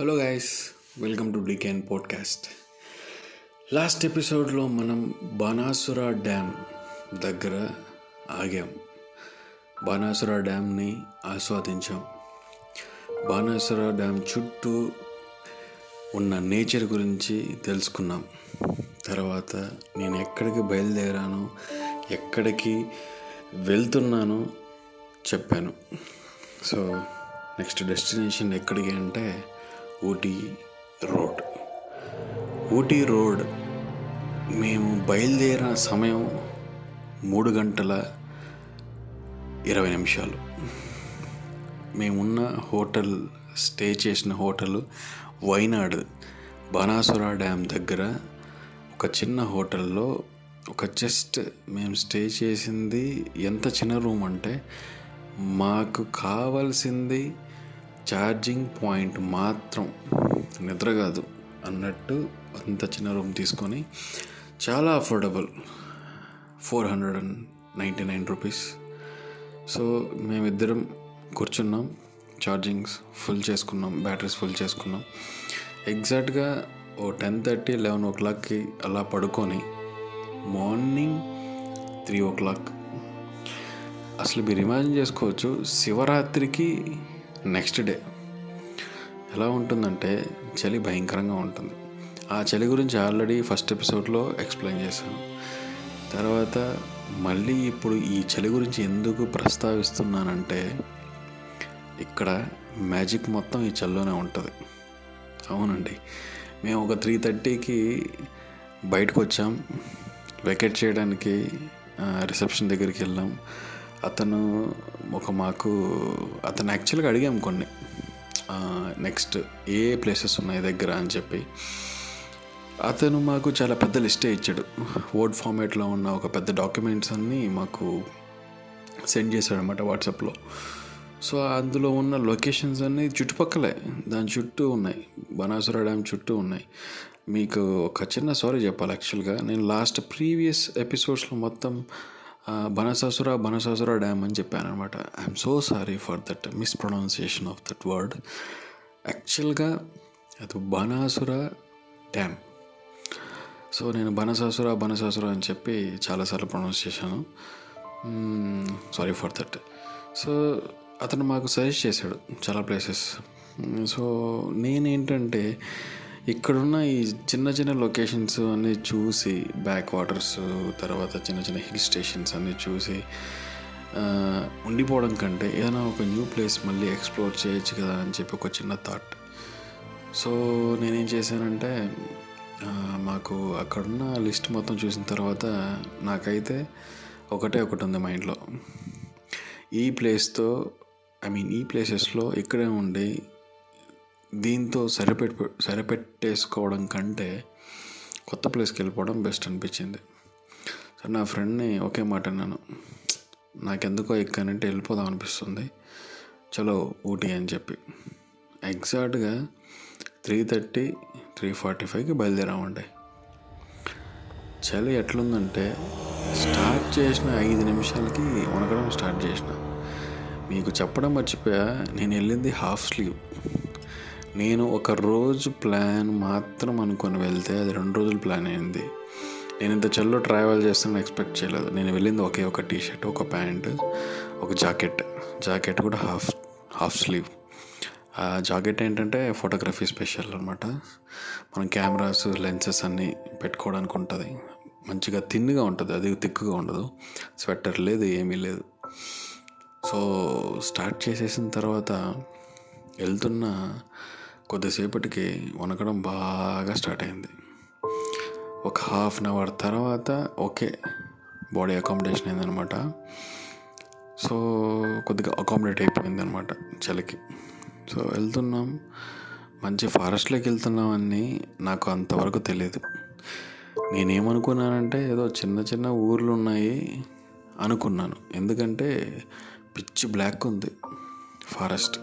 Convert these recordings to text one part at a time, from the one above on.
Hello guys welcome to డికెన్ podcast last ఎపిసోడ్లో మనం Banasura dam దగ్గర ఆగాం. బాణాసుర డ్యామ్ని ఆస్వాదించాం. బాణాసుర డ్యామ్ చుట్టూ ఉన్న నేచర్ గురించి తెలుసుకున్నాం. తర్వాత నేను ఎక్కడికి బయలుదేరాను ఎక్కడికి వెళ్తున్నాను చెప్పాను. సో నెక్స్ట్ డెస్టినేషన్ ఎక్కడికి అంటే ఊటీ రోడ్. ఊటీ రోడ్ మేము బయలుదేరిన సమయం మూడు గంటల ఇరవై నిమిషాలు. మేమున్న హోటల్ స్టే చేసిన హోటల్ వైనాడ్ బాణాసుర డ్యామ్ దగ్గర. ఒక చిన్న హోటల్లో ఒక జస్ట్ మేము స్టే చేసింది. ఎంత చిన్న రూమ్ అంటే మాకు కావాల్సింది ఛార్జింగ్ పాయింట్ మాత్రం నిద్ర కాదు అన్నట్టు అంత చిన్న రూమ్ తీసుకొని చాలా affordable four hundred and ninety nine rupees. So మేమిద్దరం కూర్చున్నాం ఛార్జింగ్స్ ఫుల్ చేసుకున్నాం బ్యాటరీస్ ఫుల్ చేసుకున్నాం. ఎగ్జాక్ట్గా ఓ టెన్ థర్టీ లెవెన్ ఓ క్లాక్కి అలా పడుకొని మార్నింగ్ త్రీ ఓ క్లాక్. అసలు మీరు ఇమాజిన్ చేసుకోవచ్చు శివరాత్రికి నెక్స్ట్ డే. ఎలా ఉంటుందంటే చలి భయంకరంగా ఉంటుంది. ఆ చలి గురించి ఆల్రెడీ ఫస్ట్ ఎపిసోడ్లో ఎక్స్ప్లెయిన్ చేశాను. తర్వాత మళ్ళీ ఇప్పుడు ఈ చలి గురించి ఎందుకు ప్రస్తావిస్తున్నానంటే ఇక్కడ మ్యాజిక్ మొత్తం ఈ చలిలోనే ఉంటుంది. అవునండి. మేము ఒక త్రీ థర్టీకి బయటకు వచ్చాం వెకెట్ చేయడానికి రిసెప్షన్ దగ్గరికి వెళ్ళాం. అతను ఒక మాకు అతను యాక్చువల్గా అడిగాం కొన్ని. నెక్స్ట్ ఏ ప్లేసెస్ ఉన్నాయి దగ్గర అని చెప్పి. అతను మాకు చాలా పెద్ద లిస్టే ఇచ్చాడు. వర్డ్ ఫార్మేట్లో ఉన్న ఒక పెద్ద డాక్యుమెంట్స్ అన్నీ మాకు సెండ్ చేశాడు అనమాట వాట్సాప్లో సో అందులో ఉన్న లొకేషన్స్ అన్నీ చుట్టుపక్కలే. దాని చుట్టూ ఉన్నాయి. బనాసుర డ్యామ్ చుట్టూ ఉన్నాయి. మీకు ఒక చిన్న సారీ చెప్పాలి యాక్చువల్గా నేను లాస్ట్ ప్రీవియస్ ఎపిసోడ్స్లో మొత్తం బనసాసుర బనసాసుర డ్యామ్ అని చెప్పాను అనమాట I'm so sorry for that mispronunciation of that word యాక్చువల్గా అది బనాసుర డ్యామ్. సో నేను బనసాసుర బనసాసుర అని చెప్పి చాలాసార్లు ప్రొనౌన్స్ చేశాను. సారీ ఫర్ దట్ సో అతను మాకు సజెస్ట్ చేశాడు చాలా ప్లేసెస్ సో నేనేంటంటే ఇక్కడున్న ఈ చిన్న చిన్న లొకేషన్స్ అన్నీ చూసి బ్యాక్ వాటర్స్ తర్వాత చిన్న చిన్న హిల్ స్టేషన్స్ అన్నీ చూసి ఉండిపోవడం కంటే ఏదైనా ఒక న్యూ ప్లేస్ మళ్ళీ ఎక్స్ప్లోర్ చేయొచ్చు కదా అని చెప్పి ఒక చిన్న థాట్. సో నేనేం చేశానంటే మాకు అక్కడున్న లిస్ట్ మొత్తం చూసిన తర్వాత నాకైతే ఒకటే ఒకటి ఉంది మైండ్లో. ఈ ప్లేస్తో ఐ మీన్ ఈ ప్లేసెస్లో ఇక్కడే ఉండి దీంతో సరిపెట్టు సరిపెట్టేసుకోవడం కంటే కొత్త ప్లేస్కి వెళ్ళిపోవడం బెస్ట్ అనిపించింది. సో నా ఫ్రెండ్ని ఒకే మాట అన్నాను. నాకెందుకో ఎక్కనంటే వెళ్ళిపోదాం అనిపిస్తుంది. చలో ఊటీ అని చెప్పి. ఎగ్జాక్ట్గా త్రీ థర్టీ త్రీ ఫార్టీ ఫైవ్కి బయలుదేరామండి. చలి ఎట్లుందంటే స్టార్ట్ చేసిన ఐదు నిమిషాలకి వణకడం స్టార్ట్ చేసిన. మీకు చెప్పడం మర్చిపోయా నేను వెళ్ళింది హాఫ్ స్లీవ్. నేను ఒక రోజు ప్లాన్ మాత్రం అనుకొని వెళ్తే అది రెండు రోజులు ప్లాన్ అయింది. నేను ఇంత చెల్లో ట్రావెల్ చేస్తానని ఎక్స్పెక్ట్ చేయలేదు. నేను వెళ్ళింది ఒకే ఒక టీ షర్ట్ ఒక ప్యాంట్ ఒక జాకెట్. జాకెట్ కూడా హాఫ్ హాఫ్ స్లీవ్ ఆ జాకెట్ ఏంటంటే ఫోటోగ్రఫీ స్పెషల్ అనమాట మనం కెమెరాస్ లెన్సెస్ అన్నీ పెట్టుకోవడానికి ఉంటుంది. మంచిగా తిన్నుగా ఉంటుంది. అది తిక్కుగా ఉండదు. స్వెటర్ లేదు ఏమీ లేదు. సో స్టార్ట్ చేసేసిన తర్వాత వెళ్తున్న కొద్దిసేపటికి వణకడం బాగా స్టార్ట్ అయింది. ఒక హాఫ్ అన్ అవర్ తర్వాత ఓకే బాడీ అకామిడేషన్ అయిందనమాట సో కొద్దిగా అకామిడేట్ అయిపోయింది అనమాట చలికి. సో వెళ్తున్నాం. మంచి ఫారెస్ట్లోకి వెళ్తున్నామని నాకు అంతవరకు తెలియదు నేనేమనుకున్నానంటే ఏదో చిన్న చిన్న ఊర్లు ఉన్నాయి అనుకున్నాను. ఎందుకంటే పిచ్చి బ్లాక్ ఉంది ఫారెస్ట్.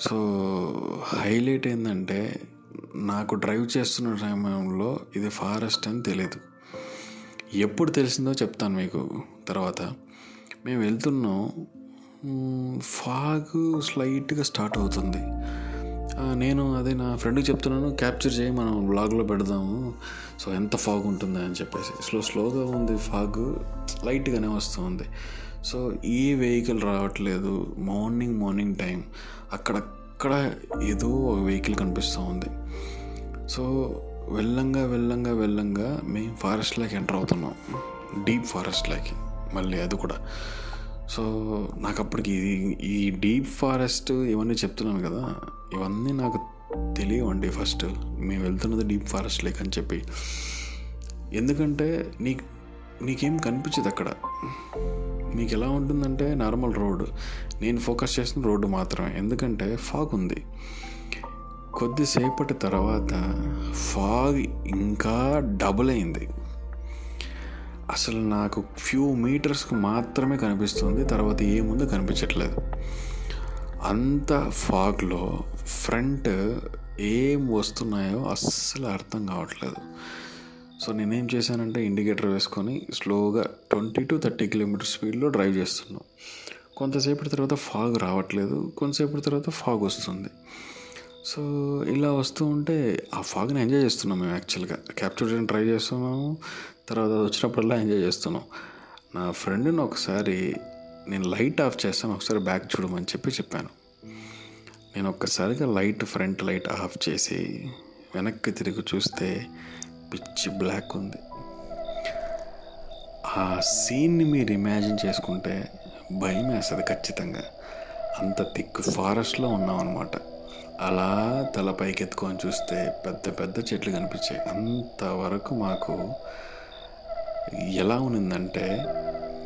సో హైలైట్ ఏంటంటే నాకు డ్రైవ్ చేస్తున్న సమయంలో ఇది ఫారెస్ట్ అని తెలియదు ఎప్పుడు తెలిసిందో చెప్తాను మీకు తర్వాత. మేము వెళ్తున్నాం. ఫాగ్ స్లైట్గా స్టార్ట్ అవుతుంది. నేను అదే నా ఫ్రెండ్కి చెప్తున్నాను క్యాప్చర్ చేయి మనం బ్లాగ్లో పెడదాము. సో ఎంత ఫాగ్ ఉంటుంది అని చెప్పేసి. స్లో స్లోగా ఉంది ఫాగ్. లైట్గానే వస్తుంది. సో ఈ వెహికల్ రావట్లేదు. మార్నింగ్ మార్నింగ్ టైం అక్కడక్కడ ఏదో ఒక వెహికల్ కనిపిస్తూ ఉంది. సో వెళ్ళంగా వెళ్ళంగా వెళ్ళంగా మేము ఫారెస్ట్లోకి ఎంటర్ అవుతున్నాం. డీప్ ఫారెస్ట్లోకి మళ్ళీ అది కూడా. సో నాకు అప్పటికి ఇది ఈ డీప్ ఫారెస్ట్ ఇవన్నీ చెప్తున్నాను కదా. ఇవన్నీ నాకు తెలియవండి ఫస్ట్. మేము వెళ్తున్నది డీప్ ఫారెస్ట్ లేక్ అని చెప్పి. ఎందుకంటే నీకు నీకేం కనిపించదు అక్కడ. మీకు ఎలా ఉంటుందంటే నార్మల్ రోడ్. నేను ఫోకస్ చేసిన రోడ్డు మాత్రమే. ఎందుకంటే ఫాగ్ ఉంది. కొద్దిసేపటి తర్వాత ఫాగ్ ఇంకా డబుల్ అయింది. అసలు నాకు ఫ్యూ మీటర్స్కి మాత్రమే కనిపిస్తుంది. తర్వాత ఏముందో కనిపించట్లేదు. అంత ఫాగ్లో ఫ్రంట్ ఏం వస్తున్నాయో అస్సలు అర్థం కావట్లేదు. సో నేనేం చేశానంటే ఇండికేటర్ వేసుకొని స్లోగా ట్వంటీ టు థర్టీ కిలోమీటర్ స్పీడ్లో డ్రైవ్ చేస్తున్నాం. కొంతసేపటి తర్వాత ఫాగ్ రావట్లేదు. కొంతసేపటి తర్వాత ఫాగ్ వస్తుంది. సో ఇలా వస్తూ ఉంటే ఆ ఫాగ్ని ఎంజాయ్ చేస్తున్నాం మేము యాక్చువల్గా. క్యాప్చర్ చేయడం ట్రై చేస్తున్నాము. తర్వాత అది వచ్చినప్పుడల్లా ఎంజాయ్ చేస్తున్నాం. నా ఫ్రెండ్ని ఒకసారి నేను లైట్ ఆఫ్ చేస్తాను. ఒకసారి బ్యాక్ చూడమని చెప్పి చెప్పాను. నేను ఒక్కసారిగా లైట్ ఫ్రంట్ లైట్ ఆఫ్ చేసి వెనక్కి తిరిగి చూస్తే పిచ్చి బ్లాక్ ఉంది. ఆ సీన్ని మీరు ఇమాజిన్ చేసుకుంటే భయం వేస్తుంది ఖచ్చితంగా. అంత థిక్ ఫారెస్ట్లో ఉన్నాం అనమాట అలా తల పైకెత్తుకొని చూస్తే పెద్ద పెద్ద చెట్లు కనిపించాయి. అంతవరకు మాకు ఎలా ఉన్నిందంటే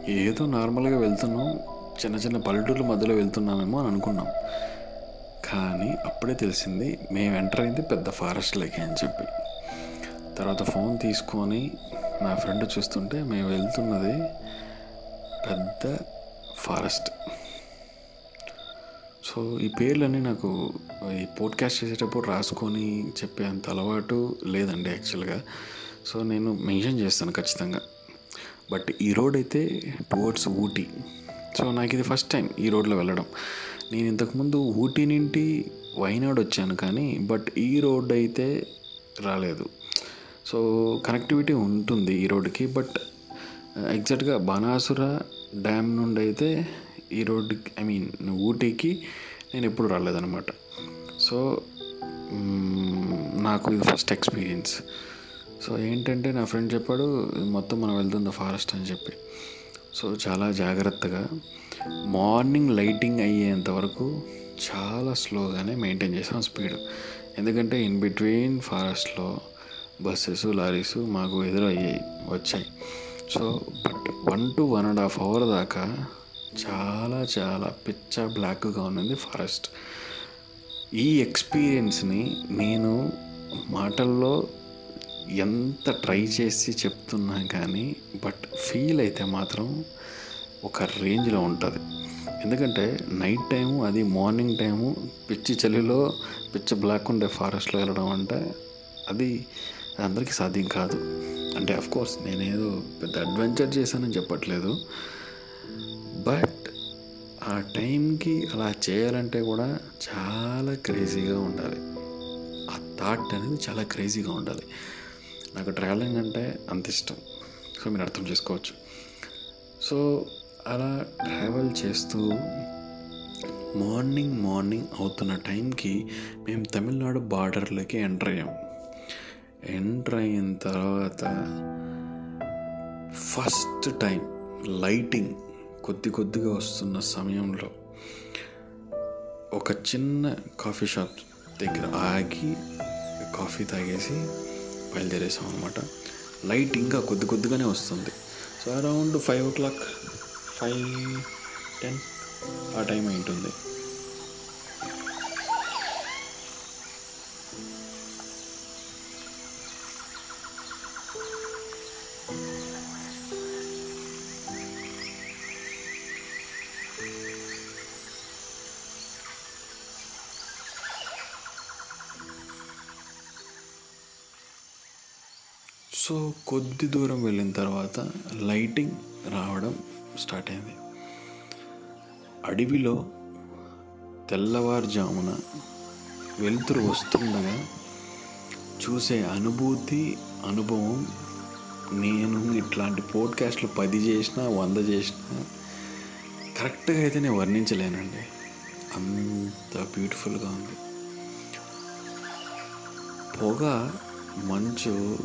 ఏదో నార్మల్గా వెళ్తున్నాం చిన్న చిన్న పల్లెటూర్ల మధ్యలో వెళ్తున్నామేమో అని అనుకున్నాం. కానీ అప్పుడే తెలిసింది మేము ఎంటర్ అయింది పెద్ద ఫారెస్ట్లోకి అని చెప్పి. తర్వాత ఫోన్ తీసుకొని నా ఫ్రెండ్ చూస్తుంటే మేము వెళ్తున్నది పెద్ద ఫారెస్ట్. సో ఈ పేర్లన్నీ నాకు ఈ పోడ్కాస్ట్ చేసేటప్పుడు రాసుకొని చెప్పే అంత అలవాటు లేదండి యాక్చువల్గా. సో నేను మెన్షన్ చేస్తాను ఖచ్చితంగా. బట్ ఈ రోడ్ అయితే టువర్డ్స్ ఊటీ. సో నాకు ఇది ఫస్ట్ టైం ఈ రోడ్లో వెళ్ళడం. నేను ఇంతకుముందు ఊటీ నుండి వైనాడ్ వచ్చాను కానీ బట్ ఈ రోడ్ అయితే రాలేదు. సో కనెక్టివిటీ ఉంటుంది ఈ రోడ్డుకి బట్ ఎగ్జాక్ట్గా బనాసుర డ్యామ్ నుండి అయితే ఈ రోడ్డుకి ఐ మీన్ ఊటీకి నేను ఎప్పుడు రాలేదనమాట సో నాకు ఇది ఫస్ట్ ఎక్స్పీరియన్స్. సో ఏంటంటే నా ఫ్రెండ్ చెప్పాడు "ఇది మొత్తం మనం వెళ్తుంది ఫారెస్ట్ అని చెప్పి. సో చాలా జాగ్రత్తగా మార్నింగ్ లైటింగ్ అయ్యేంత వరకు చాలా స్లోగానే మెయింటైన్ చేసాం స్పీడ్. ఎందుకంటే ఇన్ బిట్వీన్ ఫారెస్ట్లో బస్సెస్ లారీస్ మాకు ఎదురయ్యాయి వచ్చాయి. So but one to one and half hour దాకా చాలా చాలా పిచ్చ బ్లాక్గా ఉన్నది ఫారెస్ట్. ఈ ఎక్స్పీరియన్స్ని నేను మాటల్లో ఎంత ట్రై చేసి చెప్తున్నా కానీ బట్ ఫీల్ అయితే మాత్రం ఒక రేంజ్లో ఉంటుంది. ఎందుకంటే నైట్ టైము అది మార్నింగ్ టైము పిచ్చి చలిలో పిచ్చి బ్లాక్ ఉండే ఫారెస్ట్లో వెళ్ళడం అంటే అది అది అందరికీ సాధ్యం కాదు. అంటే అఫ్ కోర్స్ నేనేదో పెద్ద అడ్వెంచర్ చేశానని చెప్పట్లేదు. బట్ ఆ టైంకి అలా చేయాలంటే కూడా చాలా క్రేజీగా ఉండాలి. ఆ థాట్ అనేది చాలా క్రేజీగా ఉండాలి. నాకు ట్రావెలింగ్ అంటే అంత ఇష్టం. సో మీరు అర్థం చేసుకోవచ్చు. సో అలా ట్రావెల్ చేస్తూ మార్నింగ్ మార్నింగ్ అవుతున్న టైంకి మేము తమిళనాడు బార్డర్లోకి ఎంటర్ అయ్యాము ఎంటర్ అయిన తర్వాత ఫస్ట్ టైం లైటింగ్ కొద్ది కొద్దిగా వస్తున్న సమయంలో ఒక చిన్న కాఫీ షాప్ దగ్గర ఆగి కాఫీ తాగేసి బయలుదేరేసాం అనమాట లైట్ ఇంకా కొద్ది కొద్దిగానే వస్తుంది. So around five o'clock five ten ఆ టైం అయింటుంది సో కొద్ది దూరం వెళ్ళిన తర్వాత లైటింగ్ రావడం స్టార్ట్ అయింది. అడవిలో తెల్లవారుజామున వెలుతురు వస్తుండగా చూసే అనుభూతి అనుభవం నేను ఇట్లాంటి పోడ్కాస్ట్లు పది చేసినా వంద చేసినా కరెక్ట్గా అయితే నేను వర్ణించలేనండి. అంత బ్యూటిఫుల్గా ఉంది. పొగ మంచు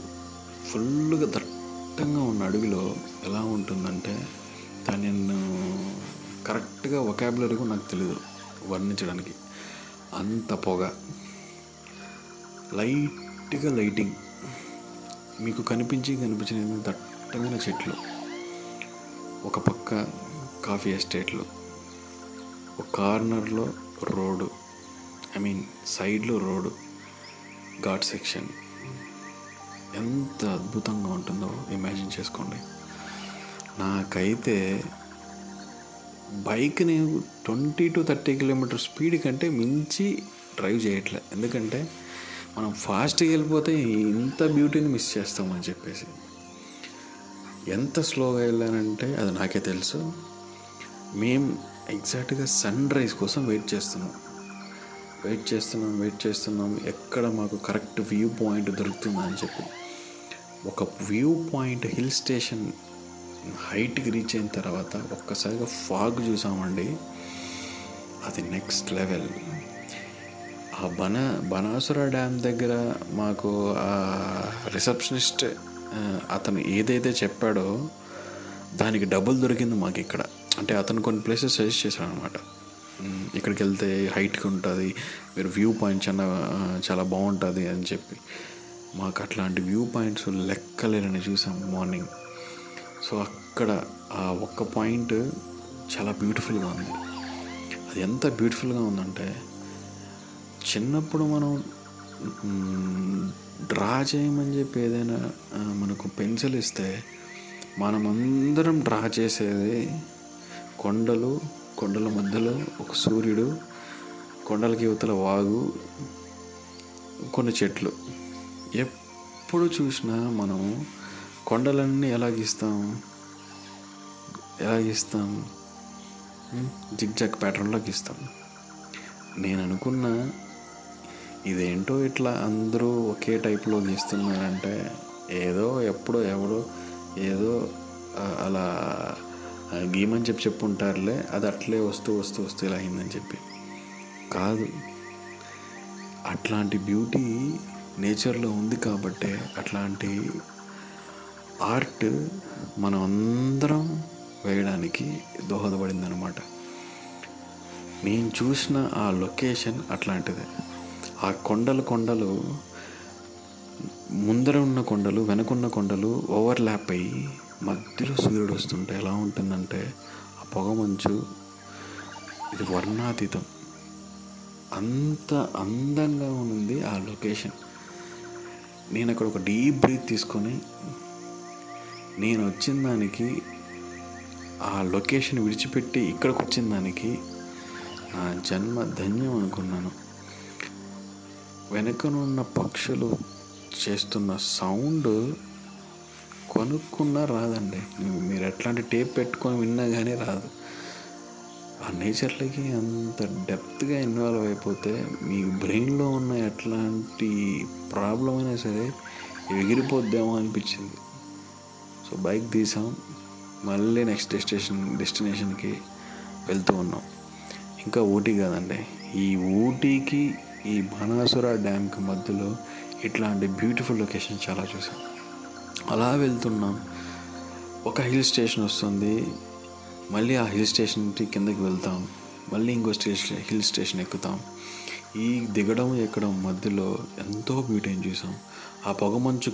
ఫుల్గా దట్టంగా ఉన్న అడవిలో ఎలా ఉంటుందంటే దాన్ని నేను కరెక్ట్గా ఒకాబులరీ కూడా నాకు తెలియదు వర్ణించడానికి. అంత పొగ. లైట్గా లైటింగ్. మీకు కనిపించి కనిపించిన దట్టమైన చెట్లు. ఒక పక్క కాఫీ ఎస్టేట్లు. ఒక కార్నర్లో రోడ్డు. ఐ మీన్ సైడ్లో రోడ్డు. ఘాట్ సెక్షన్. ఎంత అద్భుతంగా ఉంటుందో ఇమాజిన్ చేసుకోండి. నాకైతే బైక్ని twenty to thirty kilometre speed కంటే మించి డ్రైవ్ చేయట్లే. ఎందుకంటే మనం ఫాస్ట్గా వెళ్ళిపోతే ఇంత బ్యూటీని మిస్ చేస్తామని చెప్పేసి. ఎంత స్లోగా వెళ్ళానంటే అది నాకే తెలుసు. మేము ఎగ్జాక్ట్గా సన్ రైజ్ కోసం వెయిట్ చేస్తున్నాం. వెయిట్ చేస్తున్నాం వెయిట్ చేస్తున్నాం. ఎక్కడ మాకు కరెక్ట్ వ్యూ పాయింట్ దొరుకుతుందా అని చెప్పి. ఒక వ్యూ పాయింట్ హిల్ స్టేషన్ హైట్కి రీచ్ అయిన తర్వాత ఒక్కసారిగా ఫాగ్ చూసామండి. అది నెక్స్ట్ లెవెల్. ఆ బన బనాసుర డ్యామ్ దగ్గర మాకు ఆ రిసెప్షనిస్ట్ అతను ఏదైతే చెప్పాడో దానికి డబుల్ దొరికింది మాకు ఇక్కడ. అంటే అతను కొన్ని ప్లేసెస్ సజెస్ట్ చేశాడు అనమాట ఇక్కడికి వెళ్తే హైట్కి ఉంటుంది మీరు వ్యూ పాయింట్ చాలా చాలా బాగుంటుంది అని చెప్పి. మాకు అట్లాంటి వ్యూ పాయింట్స్ లెక్కలేనని చూసాం మార్నింగ్ సో అక్కడ ఆ ఒక్క పాయింట్ చాలా బ్యూటిఫుల్గా ఉంది. అది ఎంత బ్యూటిఫుల్గా ఉందంటే చిన్నప్పుడు మనం డ్రా చేయమని చెప్పి ఏదైనా మనకు పెన్సిల్ ఇస్తే మనమందరం డ్రా చేసేది కొండలు కొండల మధ్యలో ఒక సూర్యుడు కొండలకి యువతల వాగు కొన్ని చెట్లు. ఎప్పుడు చూసినా మనం కొండలన్నీ ఎలా గీస్తాం ఎలా గీస్తాం జిగ్జాగ్ ప్యాటర్న్లో గీస్తాం నేను అనుకున్న ఇదేంటో ఇట్లా అందరూ ఒకే టైప్లో గీస్తున్నారంటే ఏదో ఎప్పుడో ఎవడో ఏదో అలా గీమని చెప్పి చెప్పుంటారులే అది అట్లే వస్తూ వస్తూ వస్తూ ఇలా అయిందని చెప్పి. కాదు. అట్లాంటి బ్యూటీ నేచర్లో ఉంది కాబట్టే అట్లాంటి ఆర్ట్ మనం అందరం వేయడానికి దోహదపడింది అనమాట నేను చూసిన ఆ లొకేషన్ అట్లాంటిదే. ఆ కొండలు కొండలు ముందర ఉన్న కొండలు వెనకున్న కొండలు ఓవర్లాప్ అయ్యి మధ్యలో సూర్యుడు వస్తుంటే ఎలా ఉంటుందంటే ఆ పొగ మంచు ఇది వర్ణాతీతం. అంత అందంగా ఉంది ఆ లొకేషన్. నేను అక్కడ ఒక డీప్ బ్రీత్ తీసుకొని నేను వచ్చిన దానికి ఆ లొకేషన్ విడిచిపెట్టి ఇక్కడికి వచ్చిన దానికి నా జన్మ ధన్యం అనుకున్నాను. వెనకనున్న పక్షులు చేస్తున్న సౌండ్ కొనుక్కున్నా రాదండి. మీరు ఎట్లాంటి టేప్ పెట్టుకొని విన్నా కానీ రాదు. ఆ నేచర్లకి అంత డెప్త్గా ఇన్వాల్వ్ అయిపోతే మీ బ్రెయిన్లో ఉన్న ఎట్లాంటి ప్రాబ్లం అయినా సరే ఎగిరిపోద్దేమో అనిపించింది. సో బైక్ తీసాం. మళ్ళీ నెక్స్ట్ డెస్టినేషన్ డెస్టినేషన్కి వెళ్తూ ఉన్నాం. ఇంకా ఊటీ కాదండి. ఈ ఊటీకి ఈ బాణాసుర డ్యామ్కి మధ్యలో ఇట్లాంటి బ్యూటిఫుల్ లొకేషన్ చాలా చూసాం. అలా వెళ్తున్నాం. ఒక హిల్ స్టేషన్ వస్తుంది. మళ్ళీ ఆ హిల్ స్టేషన్కి కిందకి వెళ్తాం. మళ్ళీ ఇంకో స్టేషన్ హిల్ స్టేషన్ ఎక్కుతాం. ఈ దిగడం ఎక్కడం మధ్యలో ఎంతో బ్యూటీని చూసాం. ఆ పొగమంచు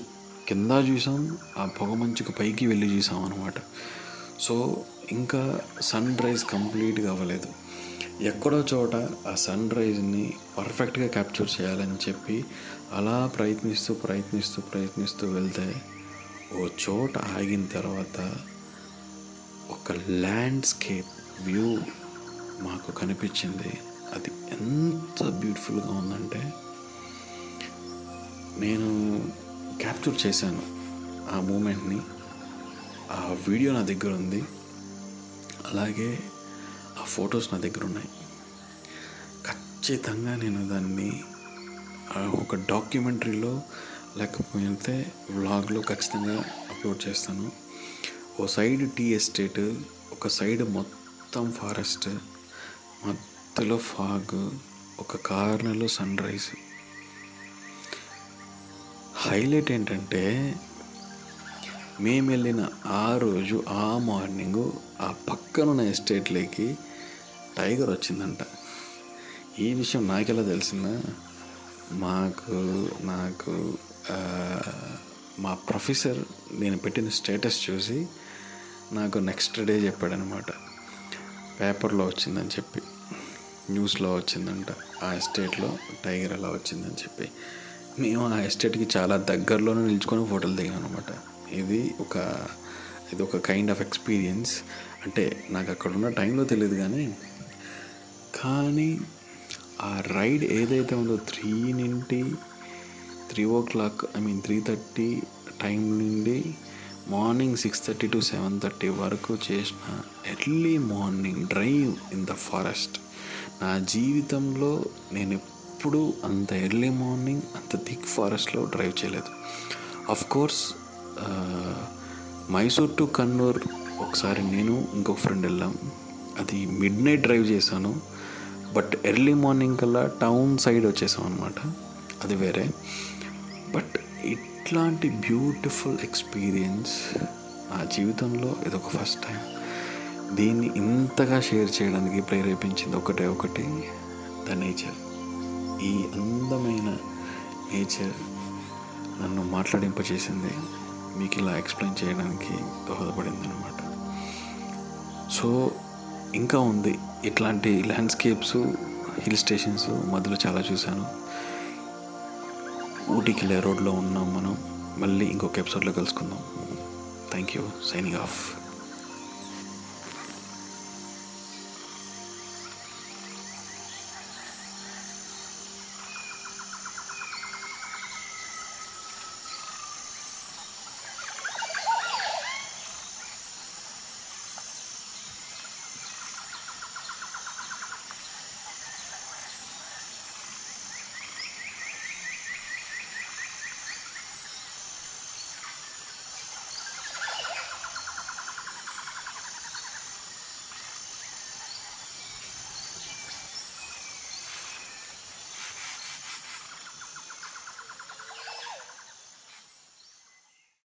కింద చూసాం ఆ పొగమంచుకు పైకి వెళ్ళి చూసాం అనమాట సో ఇంకా సన్ రైజ్ కంప్లీట్గా అవ్వలేదు. ఎక్కడో చోట ఆ సన్ రైజ్ని పర్ఫెక్ట్గా క్యాప్చర్ చేయాలని చెప్పి అలా ప్రయత్నిస్తూ ప్రయత్నిస్తూ ప్రయత్నిస్తూ వెళ్తే ఓ చోట ఆగిన తర్వాత ఒక ల్యాండ్స్కేప్ వ్యూ మాకు కనిపించింది. అది ఎంత బ్యూటిఫుల్గా ఉందంటే నేను క్యాప్చర్ చేశాను ఆ మూమెంట్ని ఆ వీడియో నా దగ్గర ఉంది. అలాగే ఆ ఫొటోస్ నా దగ్గర ఉన్నాయి. ఖచ్చితంగా నేను దాన్ని ఒక డాక్యుమెంటరీలో లేకపోతే వ్లాగ్లో ఖచ్చితంగా అప్లోడ్ చేస్తాను. ఓ సైడ్ టీ ఎస్టేట్ ఒక సైడ్ మొత్తం ఫారెస్ట్ మధ్యలో ఫాగ్ ఒక కార్నర్లో సన్ రైజ్. హైలైట్ ఏంటంటే మేము వెళ్ళిన ఆ రోజు ఆ మార్నింగ్ ఆ పక్కనున్న ఎస్టేట్లోకి టైగర్ వచ్చిందంట. ఈ విషయం నాకెలా తెలిసిందా మాకు నాకు మా ప్రొఫెసర్ నేను పెట్టిన స్టేటస్ చూసి నాకు నెక్స్ట్ డే చెప్పాడనమాట. పేపర్లో వచ్చిందని చెప్పి న్యూస్లో వచ్చిందంట ఆ ఎస్టేట్లో టైగర్ అలా వచ్చిందని చెప్పి. మేము ఆ ఎస్టేట్కి చాలా దగ్గరలోనే నిల్చుకొని ఫోటోలు దిగాం అనమాట ఇది ఒక ఇది ఒక కైండ్ ఆఫ్ ఎక్స్పీరియన్స్ అంటే నాకు అక్కడ ఉన్న టైంలో తెలియదు కానీ కానీ ఆ రైడ్ ఏదైతే ఉందో త్రీ నుండి three o'clock I mean three thirty time నుండి morning six thirty to seven thirty వరకు చేసిన early morning drive in the forest. నా జీవితంలో నేను ఎప్పుడు అంత ఎర్లీ మార్నింగ్ అంత థిక్ ఫారెస్ట్లో డ్రైవ్ చేయలేదు. Of course Mysore to Kannur ఒకసారి నేను ఇంకొక ఫ్రెండ్ వెళ్ళాం. అది మిడ్ నైట్ డ్రైవ్ చేశాను. బట్ ఎర్లీ మార్నింగ్ కల్లా టౌన్ సైడ్ వచ్చేసాం అనమాట అది వేరే. బట్ ఇట్లాంటి బ్యూటిఫుల్ ఎక్స్పీరియన్స్ నా జీవితంలో ఇదొక ఫస్ట్ టైం. దీన్ని ఇంతగా షేర్ చేయడానికి ప్రేరేపించింది ఒకటే ఒకటి ద నేచర్. ఈ అందమైన నేచర్ నన్ను మాట్లాడింపచేసింది మీకు ఇలా ఎక్స్ప్లెయిన్ చేయడానికి దోహదపడింది అనమాట సో ఇంకా ఉంది. ఇట్లాంటి ల్యాండ్స్కేప్స్ హిల్ స్టేషన్స్ మధ్యలో చాలా చూశాను. ఊటీకి వెళ్ళే రోడ్లో ఉన్నాం మనం. మళ్ళీ ఇంకొక ఎపిసోడ్లో కలుసుకుందాం. Thank you signing off